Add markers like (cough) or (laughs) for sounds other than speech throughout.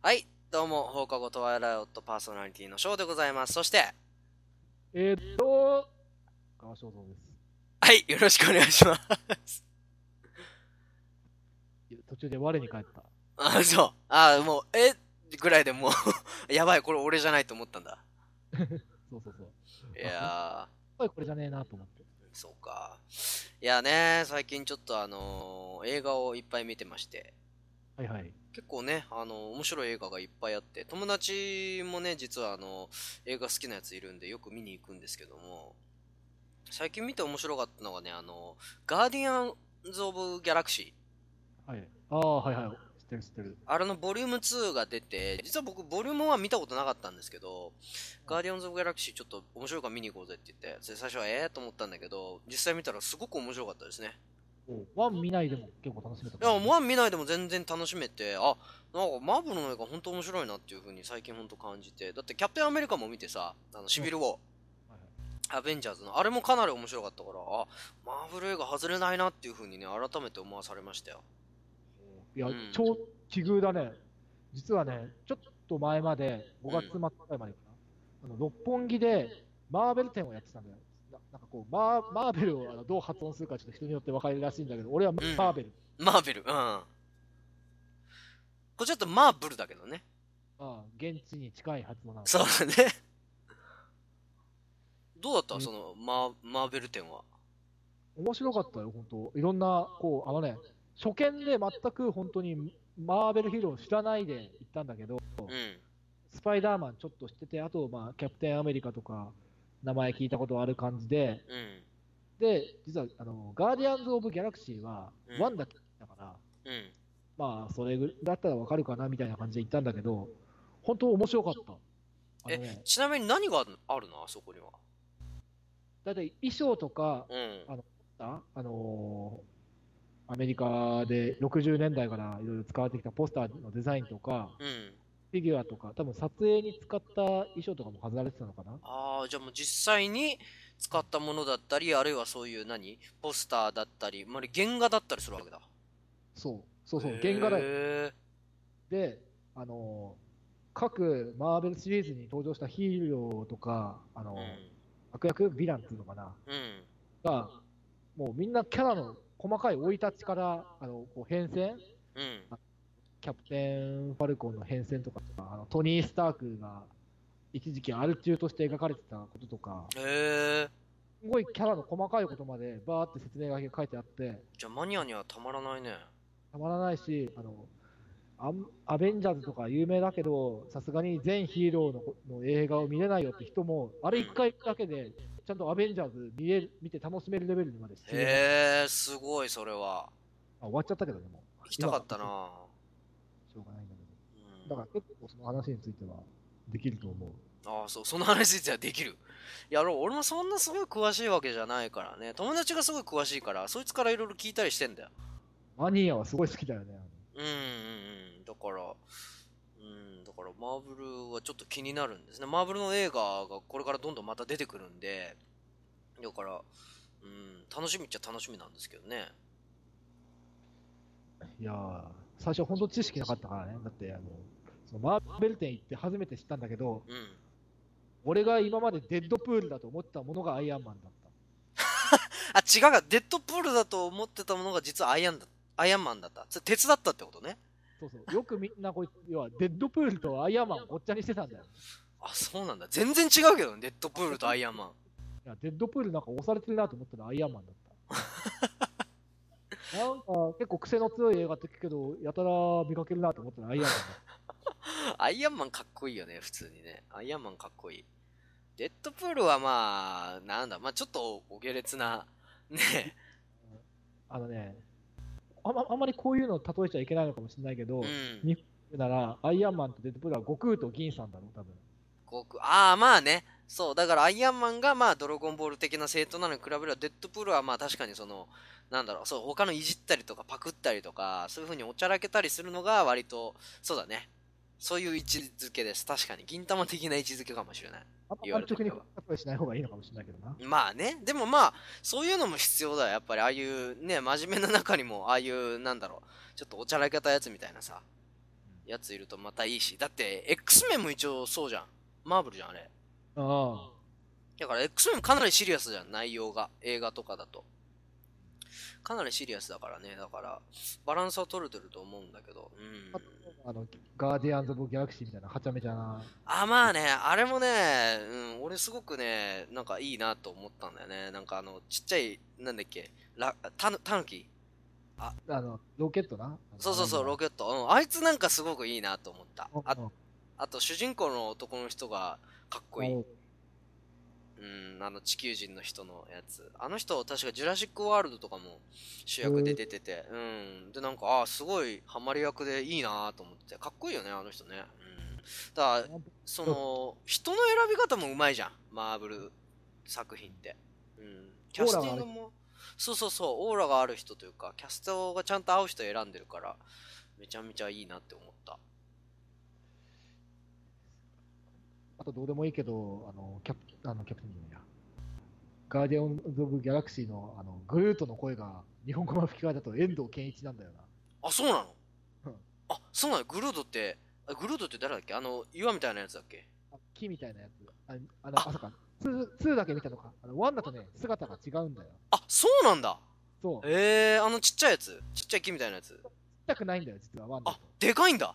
はい、どうも、放課後トワイライオットパーソナリティのショーでございます。そして、えーっと、川正蔵ですはい、よろしくお願いします。途中で我に返った。あ、そう。あ、もう、え？ぐらいでもう、(laughs) やばい、これ俺じゃないと思ったんだ。(laughs) そうそうそう。いやおいこれじゃねえなと思って。ー、そうか。いやね、最近ちょっとあのー映画をいっぱい見てまして、はいはい。結構ね、あの面白い映画がいっぱいあって、友達もね、実はあの映画好きなやついるんで、よく見に行くんですけども、最近見て面白かったのがね、あの、ガーディアンズ・オブ・ギャラクシー。はい。ああ、はいはい。知ってる知ってる。あれのボリューム2が出て、実は僕、ボリューム1は見たことなかったんですけど、ガーディアンズ・オブ・ギャラクシーちょっと面白いから見に行こうぜって言って、で最初はええー、と思ったんだけど、実際見たらすごく面白かったですね。おワン見ないでも結構楽しめたいや、1見ないでも全然楽しめて、あ、なんかマーブルの映画本当面白いなっていう風に最近本当感じて、だってキャプテンアメリカも見てさ、あの、シビル・ウォー。はいはいアベンジャーズの、あれもかなり面白かったから、あ、マーブル映画外れないなっていう風にね、改めて思わされましたよ。いや、うん超奇遇だね。実はね、ちょっと前まで、5月末くらいまでかな。あの六本木でマーベル展をやってたんだよ。ななんかこう、マーマーベルをあのどう発音するかちょっと人によって分かるらしいんだけど、俺はマーベル。マーベル、うん。これちょっとマーブルだけどね。ああ、現地に近い発音なの。そうだね。どうだった？うんその、マー、マーベル展は。面白かったよ、本当。いろんな、こう、あのね、初見で全く本当にマーベルヒーローを知らないで行ったんだけど、うん。スパイダーマンちょっと知ってて、あと、まあ、キャプテンアメリカとか、名前聞いたことある感じで、うん。で、実は、あの、ガーディアンズ・オブ・ギャラクシーはうん、ワンだけだから、うん。まあ、それぐだったらわかるかな、みたいな感じで行ったんだけど、本当面白かった。ね、ちなみに何があるの？あそこには。だいたい衣装とか、うん。ああのーアメリカで60年代からいろいろ使われてきたポスターのデザインとか、うん。フィギュアとか、多分撮影に使った衣装とかも飾られてたのかな？ああ、じゃあもう実際に使ったものだったり、あるいはそういう何？ポスターだったり、まあ、原画だったりするわけだ。そう、そうそう、原画だよ。へで、あのー各マーベルシリーズに登場したヒーローとか、あのーー悪役、ヴィランっていうのかな、うん。うん。が、もうみんなキャラの細かい生い立ちから、あのこう変遷、うん。キャプテン・ファルコンの変遷とか、あのトニー・スタークが一時期アル中として描かれてたこととか。すごいキャラの細かいことまでバーって説明書きが書いてあって、じゃあマニアにはたまらないね。たまらないし、あのアベンジャーズとか有名だけど、さすがに全ヒーローのの映画を見れないよって人も、あれ一回だけで、ちゃんとアベンジャーズ見える見て楽しめるレベルにまでして、へえ、すごい、それは。あ終わっちゃったけどね、もう。行きたかったなょうがないんだけど。うんだから結構その話についてはできると思う。ああ、そう、その話についてはできる。やろう、俺もそんなすごい詳しいわけじゃないからね。友達がすごい詳しいから、そいつからいろいろ聞いたりしてんだよ。マニアはすごい好きだよね。うんうんうん。だから、うん、だからマーブルはちょっと気になるんですね。マーブルの映画がこれからどんどんまた出てくるんで、だから、うん、楽しみっちゃ楽しみなんですけどね。いやー、最初本当知識なかったからね。だって、あの、そのマーベル店行って初めて知ったんだけど、うん。俺が今までデッドプールだと思ってたものがアイアンマンだった。(laughs) あ、違うか。デッドプールだと思ってたものが実はアイアンだアイアンマンだった。それ鉄だったってことね。そうそう。よくみんなこいつ、要はデッドプールとアイアンマンをごっちゃにしてたんだよ。あ、そうなんだ。全然違うけどね。デッドプールとアイアンマン。いや、デッドプールなんか押されてるなと思ったらアイアンマンだった。(laughs) なんか結構癖の強い映画って聞くけど、やたら見かけるなと思ったら (laughs) アイアンマン。アイアンマンかっこいいよね、普通にね。アイアンマンかっこいい。デッドプールはまあ、なんだ、まあちょっとお下劣な、ね。あのね、あんまあんまりこういうの例えちゃいけないのかもしれないけど、うん。日本ならアイアンマンとデッドプールは悟空と銀さんだろう、多分。ごく、ああ、まあね。そう、だからアイアンマンがまあドラゴンボール的な正当なのに比べれば、デッドプールはまあ確かにその、なんだろう、そう、他のいじったりとかパクったりとか、そういう風におちゃらけたりするのが割と、そうだね。そういう位置づけです。確かに。銀玉的な位置づけかもしれない。あんま言われてみれば直にしない方がいいのかもしれないけどな。まあね、でもまあ、そういうのも必要だよ。やっぱりああいうね、真面目な中にも、ああいう、なんだろう、ちょっとおちゃらけたやつみたいなさ、やついるとまたいいし。だって、X メンも一応そうじゃん。マーブルじゃん、あれ。あだから X メンかなりシリアスじゃん、内容が。映画とかだと。かなりシリアスだからね。だから、バランスは取れてると思うんだけど。うんあ。あの、ガーディアンズ・オブ・ギャラクシーみたいなはちゃめちゃな。あ、まあね、あれもね、うん、俺すごくね、なんかいいなと思ったんだよね。なんかあの、ちっちゃい、なんだっけ、ラたぬ、たぬきあの、ロケットな？そうそうそう、ロケット。うん、あいつなんかすごくいいなと思った。あト。あと、主人公の男の人がかっこいい。うん、あの地球人の人のやつ。あの人、確かジュラシック・ワールドとかも主役で出てて、うん。で、なんか、ああ、すごいハマり役でいいなと思って。かっこいいよね、あの人ね。うん。だから、その、人の選び方もうまいじゃん。マーブル作品って。うん。キャスティングも、そうそうそう、オーラがある人というか、キャストがちゃんと合う人選んでるから、めちゃめちゃいいなって思った。あとどうでもいいけど、あの、キャプあのキャプテンじゃないや。ガーディアンズ・オブ・ギャラクシーのあのグルートの声が日本語の吹き替えだと遠藤健一なんだよな。あ、そうなの？うんあ、そうなの？グルードって、あグルードって誰だっけ？あの、岩みたいなやつだっけ？あ木みたいなやつ。ああの、あ、そうか。2, 2だけ見たのか。あの1だとね、姿が違うんだよ。あ、そうなんだそう。ちっええー、あのちっちゃいやつ？ちっちゃい木みたいなやつ？ちゃくないんだよ、実は1だあと。、でかいんだ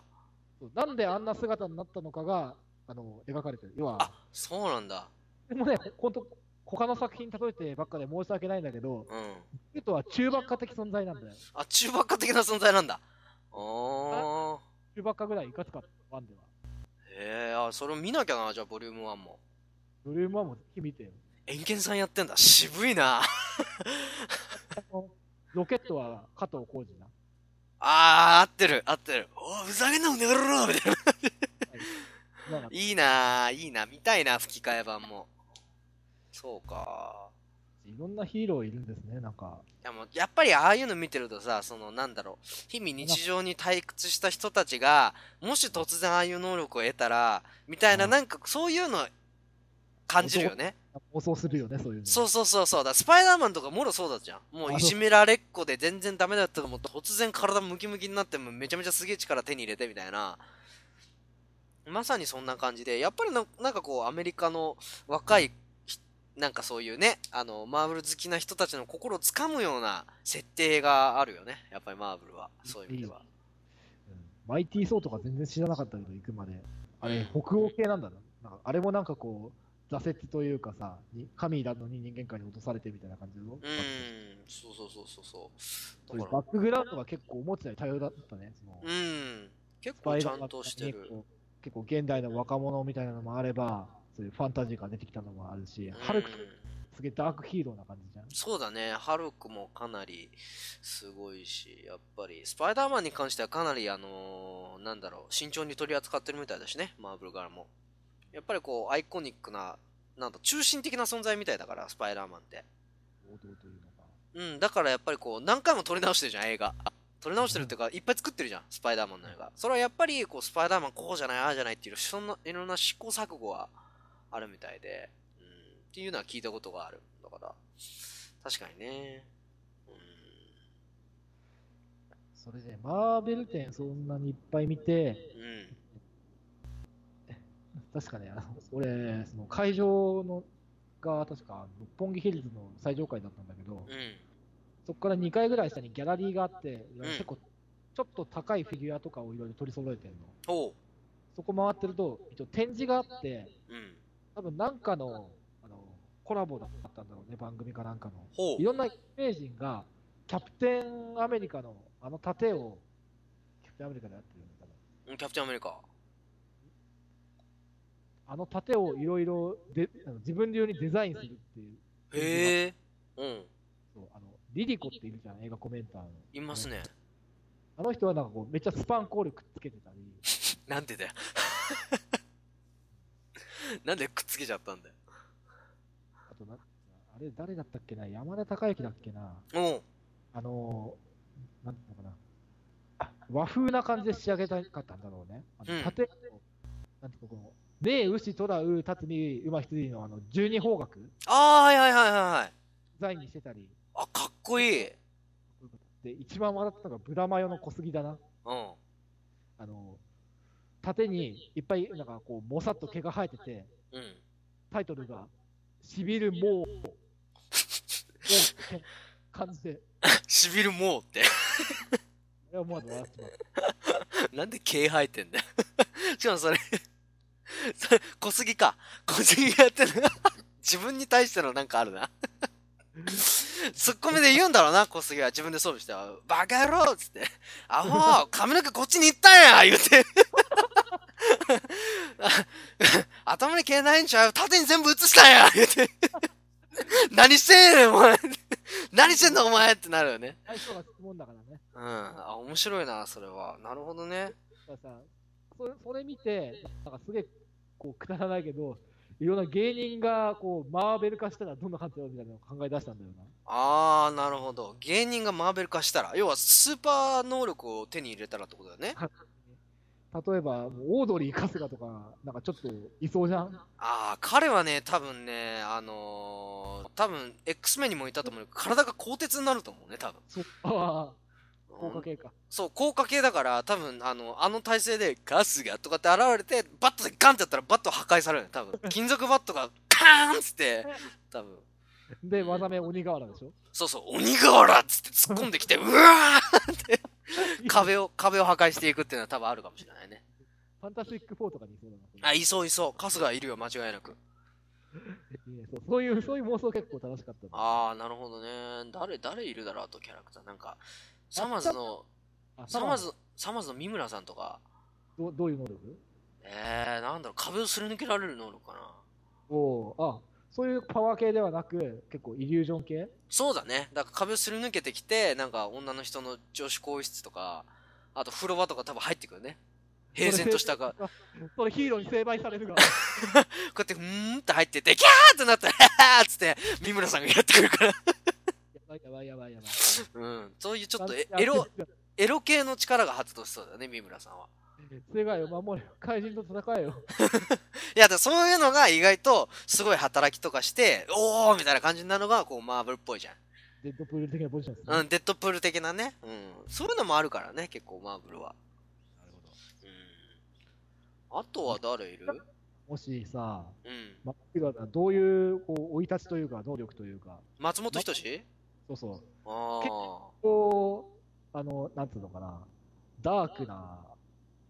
なんであんな姿になったのかが、あの、描かれてる。要はあ、、そうなんだ。でもね、ほんと、他の作品例えてばっかで申し訳ないんだけど、うん。グルートは中ばっか的存在なんだよ。あ、中ばっか的な存在なんだ。あー。中ばっかぐらいいかつかった、1では。へえ、あ、それを見なきゃな、じゃあ、ボリューム1も。ブルーム1もぜひ見てよ。エンケンさんやってんだ。渋いな。ロケットは加藤浩次な。あー、合ってる、合ってる。おいふざけんな、この野郎みたいな。いいな、いいな、見たいな、吹き替え版も。そうか。いろんなヒーローいるんですね、なんか。いやもうやっぱりああいうの見てるとさ、そのなんだろう、日々日常に退屈した人たちが、もし突然ああいう能力を得たら、みたいな、うんなんかそういうの感じるよね。妄想するよね、そういうの。そうそうそうそう。だスパイダーマンとかもろそうだじゃん。もういじめられっ子で全然ダメだったと思って、突然体ムキムキになってもめちゃめちゃすげえ力手に入れてみたいな。まさにそんな感じで、やっぱりななんかこう、アメリカの若いひ、なんかそういうね、あの、マーブル好きな人たちの心をつかむような設定があるよね。やっぱりマーブルは。そういう意味では。うんマイティーソーとか全然知らなかったけど、行くまで。あれ、うん北欧系なんだな。なんかあれもなんかこう、挫折というかさ、に神なのに人間界に落とされてみたいな感じの。うーん、そうそうそうそうそう。バックグラウンドが結構思ってたより多様だったね。うん、結構ちゃんとしてる。結構現代の若者みたいなのもあれば、そういうファンタジーが出てきたのもあるし、ハルクうんすげえダークヒーローな感じじゃん。そうだね、ハルクもかなりすごいし、やっぱり、スパイダーマンに関してはかなり、あのーなんだろう、慎重に取り扱ってるみたいだしね、マーブル側も。やっぱりこう、アイコニックな、なんだ、中心的な存在みたいだから、スパイダーマンって。王道というのか。うん、だからやっぱりこう、何回も撮り直してるじゃん、映画。撮り直してるっていうか、いっぱい作ってるじゃん、スパイダーマンの映画。それはやっぱり、こう、スパイダーマンこうじゃない、ああじゃないっていう、そんないろんな試行錯誤はあるみたいで、うん、っていうのは聞いたことがある。だから、確かにね。うんそれで、マーベル展そんなにいっぱい見て、うん。確かね、あの俺、その会場のが確か六本木ヒルズの最上階だったんだけど、うん。そこから2階ぐらい下にギャラリーがあって、ん結構ちょっと高いフィギュアとかをいろいろ取り揃えてるの。ほそこ回ってると、一応展示があって、う。うん。多分なんかのあのコラボだったんだろうね、番組かなんかの。い。ろんな有名人が、キャプテンアメリカのあの盾を、キャプテンアメリカでやってるのかな。うんキャプテンアメリカ。あの盾をいろいろ自分流にデザインするっていう。へえ。うん。そうあのリリコっているじゃん、映画コメンターの。いますね。あの人はなんかこうめっちゃスパンコールくっつけてたり、(laughs) なんでだよ。(laughs) なんでくっつけちゃったんだよ。あとな、あれ誰だったっけな、山田孝之だっけな、おう。あのー、なんていうのかな、あ和風な感じで仕上げたかったんだろうね。あうんの盾を、なんていうのこの、ねえ、牛、虎、う、たつみ、馬、羊のあの十二方角デああ、はいはいはいはいはい。ザインにしてたり、あ、かっこいい。で、一番笑ったのがブラマヨの小杉だな。うん。あの、縦にいっぱいなんかこうもさっと毛が生えてて、うん。タイトルが、しびるもう、感じで、しびるもうって？俺は思わず笑ってしまう。なんで毛生えてんだよ。(laughs) しかもそれ、それ、小杉か。小杉がやってる。自分に対してのなんかあるな。(laughs) ツッコミで言うんだろうな、小杉は。自分で装備して。バカ野郎っつって。アホ髪の毛こっちに行ったんや言うて。(laughs) 頭に毛ないんちゃう？縦に全部映したんや言うて。何してんねん、お前。何してんの、お前ってなるよね。相性がつくもんだからね。うん。あ、面白いな、それは。なるほどね。だからさ、それそれ見て、なんかすげえ、こう、くだらないけど、いろんな芸人が、こう、マーベル化したらどんな感じだろうみたいなのを考え出したんだよな。あー、なるほど。芸人がマーベル化したら、要はスーパー能力を手に入れたらってことだよね。例えば、オードリー春日とか、なんかちょっといそうじゃん？あー、彼はね、多分ね、あのー、多分 X メンにもいたと思うけど、体が鋼鉄になると思うね、多分。そう、ああ、硬化系か。そう、硬化系だから、多分、あの、あの体勢で、春日がとかって現れて、バットでガンってやったらバット破壊されるよね、多分。(laughs) 金属バットがカーンっつって、(laughs) 多分。で、技名鬼瓦でしょ？そうそう、鬼瓦っつって突っ込んできて、(laughs) うわーって、壁を、壁を破壊していくっていうのは多分あるかもしれないね。ファンタスティック4とかにいそうだな。あ、いそういそう。春日いるよ、間違いなく。いいねそうそういう、そういう妄想結構楽しかったあー、なるほどね。誰、誰いるだろう、あとキャラクター。なんか、サマーズの、あサマーズ、サマーズの三村さんとか、どうどういう能力？えー、なんだろう、壁をすり抜けられる能力かな。おおあ、そういうパワー系ではなく、結構イリュージョン系？そうだね。だから壁をすり抜けてきて、なんか女の人の女子更衣室とか、あと風呂場とか多分入ってくるね。平然としたか、こ (laughs) それヒーローに成敗されるが。(laughs) うやって、ふーんって入ってて、キャーってなったら、(laughs) はーっつって、三村さんがやってくるから。やばいやばいやばいやばい。うん。そういうちょっとエやエロ、エロ系の力が発動しそうだよね、三村さんは。世界を守れよ。怪人と戦えよ。(laughs) いや、だからそういうのが意外と、すごい働きとかして、おーみたいな感じになるのが、こう、マーブルっぽいじゃん。デッドプール的なポジションですね。うん、デッドプール的なね。うん。そういうのもあるからね、結構、マーブルは。なるほど。うん。あとは誰いる？もしさ、うん。まあ、どういう、こう、生い立ちというか、能力というか、松本人志？そうそう。ああ。こう、あの、なんつうのかな、ダークな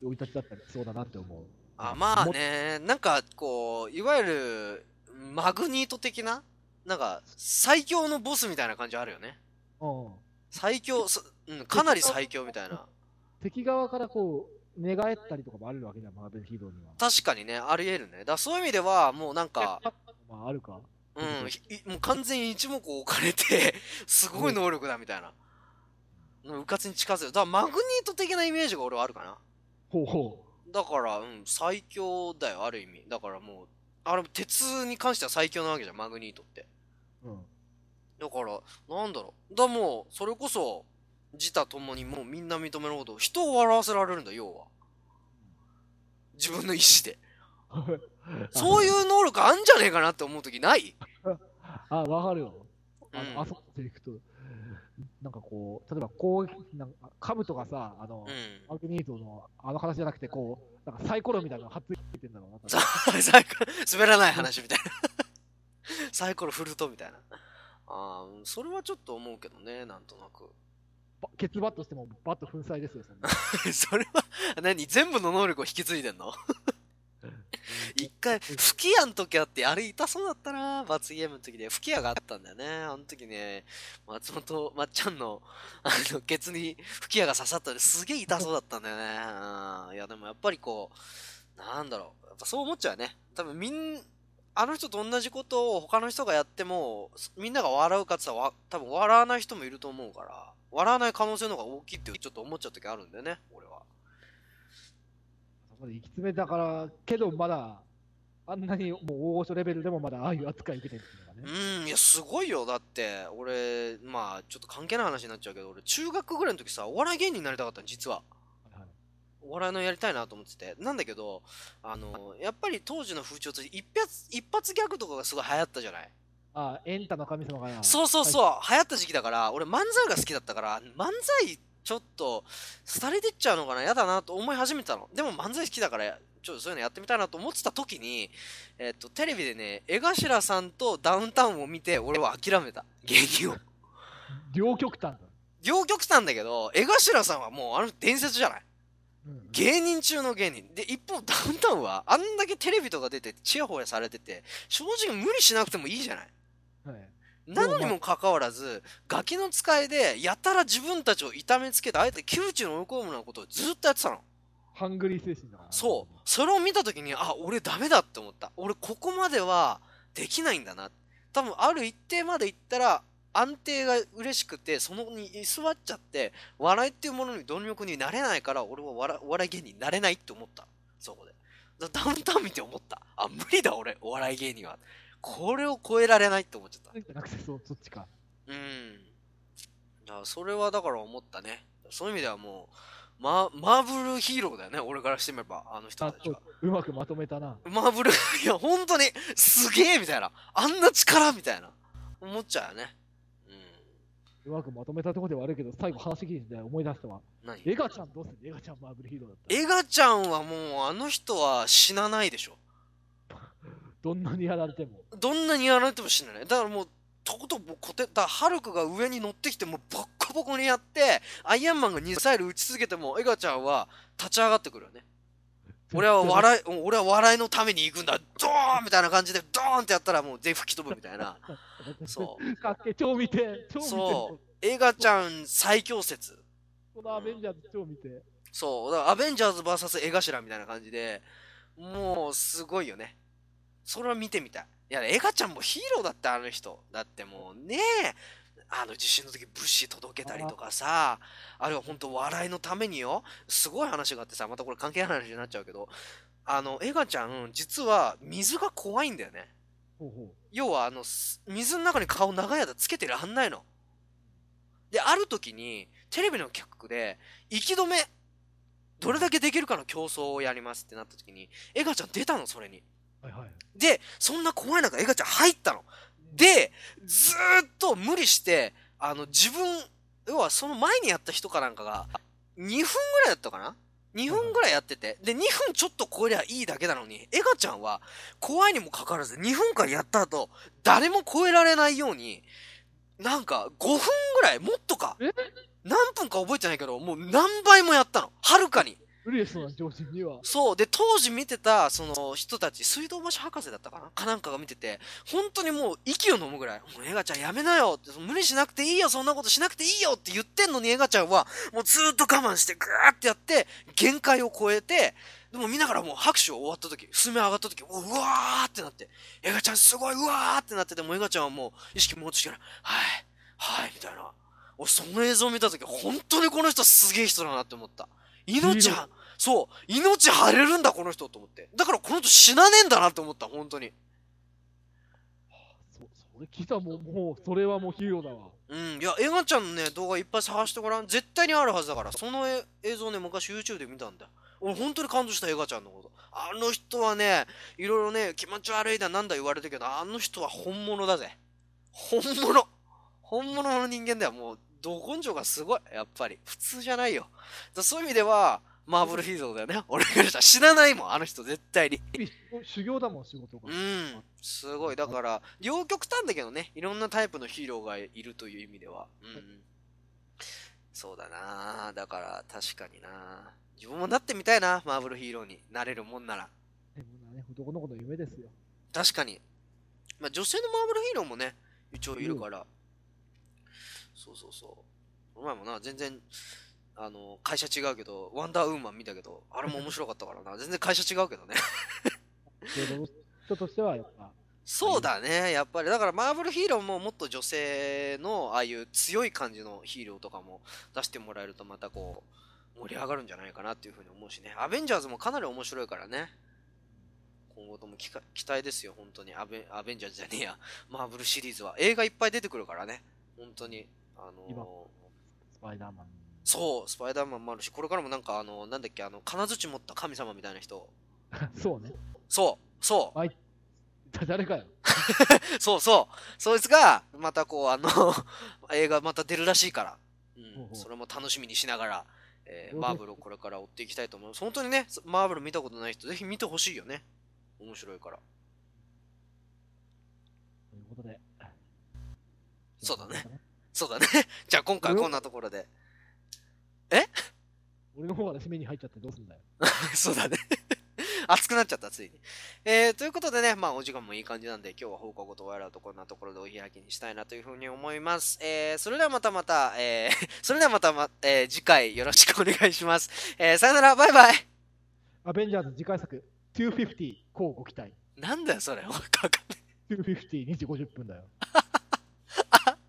生い立ちだったりしそうだなって思う。あ、まあね、なんか、こう、いわゆる、マグニート的ななんか、最強のボスみたいな感じあるよね。うん。最強、そうん、かなり最強みたいな。敵側からこう、寝返ったりとかもあるわけじゃん、マーベルヒーローには。確かにね、あり得るね。だそういう意味では、もうなんか、まあ、あるか。うん、ひもう完全に一目置かれて、(laughs) すごい能力だみたいな。のうかつに近づいて、だからマグニート的なイメージが俺はあるかな。ほうほだから、うん、最強だよ、ある意味。だからもう、あれ、鉄に関しては最強なわけじゃん、マグニートって。う。うん。だから、なんだろう。だもう、それこそ、自他ともにもうみんな認めるほど、人を笑わせられるんだ、要は。自分の意志で。(laughs) そういう能力あんじゃねえかなって思うときない？あ、わかるよ。あうんの、あそこで行くと、なんかこう、例えばこう、なんか、カブとかさ、あの、うん。マグニートのあの話じゃなくて、こう、なんかサイコロみたいなのがはっついてんだろうな。サイコロ、滑らない話みたいな。(laughs) サイコロ振るとみたいな。ああ、うんそれはちょっと思うけどね、なんとなく。ばケツバットしてもバット粉砕ですよ、そ。(laughs) それは、何？全部の能力を引き継いでんの？(laughs) 一回、吹き矢の時あって、あれ痛そうだったな、罰ゲームの時で。吹き矢があったんだよね。あの時ね、松本まっちゃんの、あの、ケツに吹き矢が刺さったんですげえ痛そうだったんだよね。うん。いや、でもやっぱりこう、なんだろう。やっぱそう思っちゃうね。多分みん、あの人と同じことを他の人がやっても、みんなが笑うかって言ったらわ、多分笑わない人もいると思うから、笑わない可能性の方が大きいってちょっと思っちゃう時あるんだよね、俺は。そこで行き詰めたから、けどまだ、あんなにもう大御所レベルでもまだああいう扱い受けてるっていうのがね。うん、いや、すごいよ。だって、俺、まあ、ちょっと関係ない話になっちゃうけど、俺、中学ぐらいの時さ、お笑い芸人になりたかったの、実は。はいはいお笑いのやりたいなと思ってて。なんだけど、あの、やっぱり当時の風潮として一発、一発ギャグとかがすごい流行ったじゃない？あ、エンタの神様が。そうそうそう、流行った時期だから、俺漫才が好きだったから、漫才ちょっと廃れてっちゃうのかな？嫌だなと思い始めたの。でも漫才好きだからちょっとそういうのやってみたいなと思ってた時に、えっと、テレビでね江頭さんとダウンタウンを見て俺は諦めた。芸人を。両極端だ。両極端だけど江頭さんはもうあの伝説じゃない。うん。芸人中の芸人。で一方ダウンタウンはあんだけテレビとか出てチヤホヤされてて正直無理しなくてもいいじゃない。はいなのにもかかわらず、ガキの使いで、やたら自分たちを痛めつけて、あえて窮地の追い込むようなことをずっとやってたの。ハングリー精神だから。そう。それを見たときに、あ、俺ダメだって思った。俺ここまではできないんだな。多分、ある一定まで行ったら、安定が嬉しくて、そのに居座っちゃって、笑いっていうものに貪欲になれないから、俺は笑お笑い芸人になれないって思った。そこで。だダウンタウン見て思った。あ、無理だ俺、お笑い芸人は。これを超えられないって思っちゃった。そっちか。うん。だそれはだから思ったね。そういう意味ではもう、ママーブルヒーローだよね、俺からしてみれば、あの人あたちは。うまくまとめたな。マーブル、いや、本当に、すげえみたいな。あんな力みたいな。思っちゃうよね。ううまくまとめたところでは悪いけど、最後話聞いて思い出したわ。エガちゃんどうする？エガちゃんマーブルヒーローだったら。エガちゃんはもう、あの人は死なないでしょ。どんなにやられても。どんなにやられても死なない。だからもう、とことんもうコテたハルクが上に乗ってきてもうボッコボコにやってアイアンマンがミサイル撃ち続けてもエガちゃんは立ち上がってくるよね。俺は笑い俺は笑いのために行くんだ。ドーンみたいな感じでドーンってやったらもう全吹き飛ぶみたいな。そう。かっけえ超見て超見て。そう。エガちゃん最強説。このアベンジャーズ超見て。そう。だからアベンジャーズ VS エガシラみたいな感じでもうすごいよねそれは見てみたい。いやエガちゃんもヒーローだってあの人。だってもうねあの地震の時物資届けたりとかさ。あるいは本当笑いのためによ。すごい話があってさまたこれ関係ない話になっちゃうけど。あのエガちゃん実は水が怖いんだよね。ほうほう。要はあのす水の中に顔長い間つけてらんないの。である時にテレビの企画で息止めどれだけできるかの競争をやりますってなった時にエガちゃん出たのそれにはいはい。でそんな怖い中エガちゃん入ったの。でずーっと無理してあの自分要はその前にやった人かなんかが2分ぐらいだったかな？2分ぐらいやってて。で2分ちょっと超えりゃいいだけなのにエガちゃんは怖いにもかかわらず2分間やった後誰も超えられないようになんか5分ぐらいもっとか。え？何分か覚えてないけどもう何倍もやったの。はるかに無理ですな、上司には。そう。で、当時見てた、その人たち、水道橋博士だったかな？かなんかが見てて、本当にもう息を飲むぐらい、もうエガちゃんやめなよって、無理しなくていいよ、そんなことしなくていいよって言ってんのにエガちゃんは、もうずっと我慢して、ぐーってやって、限界を超えて、でも見ながらもう拍手を終わった時、数名上がった時、うわーってなって、エガちゃんすごい、うわーってなってて、もうエガちゃんはもう意識戻してから、はい、はい、みたいな。俺、その映像を見た時、本当にこの人すげえ人だなって思った。命は、そう、命張れるんだ、この人と思って。だからこの人死なねえんだなって思った、本当に。そそれ聞いたらもう、もう、それはもうヒーローだわ。うん、いや、エガちゃんのね、動画いっぱい探してごらん。絶対にあるはずだから。そのえ映像ね、昔 YouTube で見たんだよ。俺、本当に感動した、エガちゃんのこと。あの人はね、いろいろね、気持ち悪いだなんだ言われてるけど、あの人は本物だぜ。本物。本物の人間だよ。もう、ど根性がすごい。やっぱり。普通じゃないよ。だそういう意味では、マーブルヒーローだよね。俺からしたら死なないもん、あの人絶対に。修行だもん、仕事が。うん、すごい。だから、両極端だけどね、いろんなタイプのヒーローがいるという意味では。うん。そうだなだから、確かにな自分もなってみたいな、マーブルヒーローになれるもんなら。でもね、男の子の夢ですよ。確かに。まあ、女性のマーブルヒーローもね、一応いるから。そうそうそう。この前もな、全然、あの、会社違うけど、ワンダーウーマン見たけど、あれも面白かったからな。(laughs) 全然会社違うけどね。人としてはやっぱ、そうだね、やっぱり。だから、マーブルヒーローももっと女性の、ああいう強い感じのヒーローとかも出してもらえると、またこう、盛り上がるんじゃないかなっていうふうに思うしね。アベンジャーズもかなり面白いからね。今後とも期待ですよ、本当に。アベアベンジャーズじゃねえや。マーブルシリーズは。映画いっぱい出てくるからね。本当に。あのー今スパイダーマン。そう、スパイダーマンもあるし、これからもなんか、あの、なんだっけ、あの、金槌持った神様みたいな人。(laughs) そうね。そう、そう。誰かよ。(laughs) そうそう。そいつが、またこう、あの、(laughs) 映画また出るらしいから。うん、ほうほうそれも楽しみにしながら、えーマーブルをこれから追っていきたいと思います。本当にね、マーブル見たことない人、ぜひ見てほしいよね。面白いから。ということで。そうだね。そうだね。(laughs) じゃあ今回はこんなところで。俺の方が締めに入っちゃってどうすんだよ。(laughs) そうだね。(laughs) 熱くなっちゃった、ついに。えー、ということでね、まあお時間もいい感じなんで、今日は放課後とワイラーとこんなところでお開きにしたいなというふうに思います。えー、それではまたまた、えー、それではまたま、えー、次回よろしくお願いします。えー、さよなら、バイバイアベンジャーズ次回作、250、こうご期待。なんだよ、それ。わかんない。250、2時50分だよ。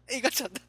映画ちゃんだ。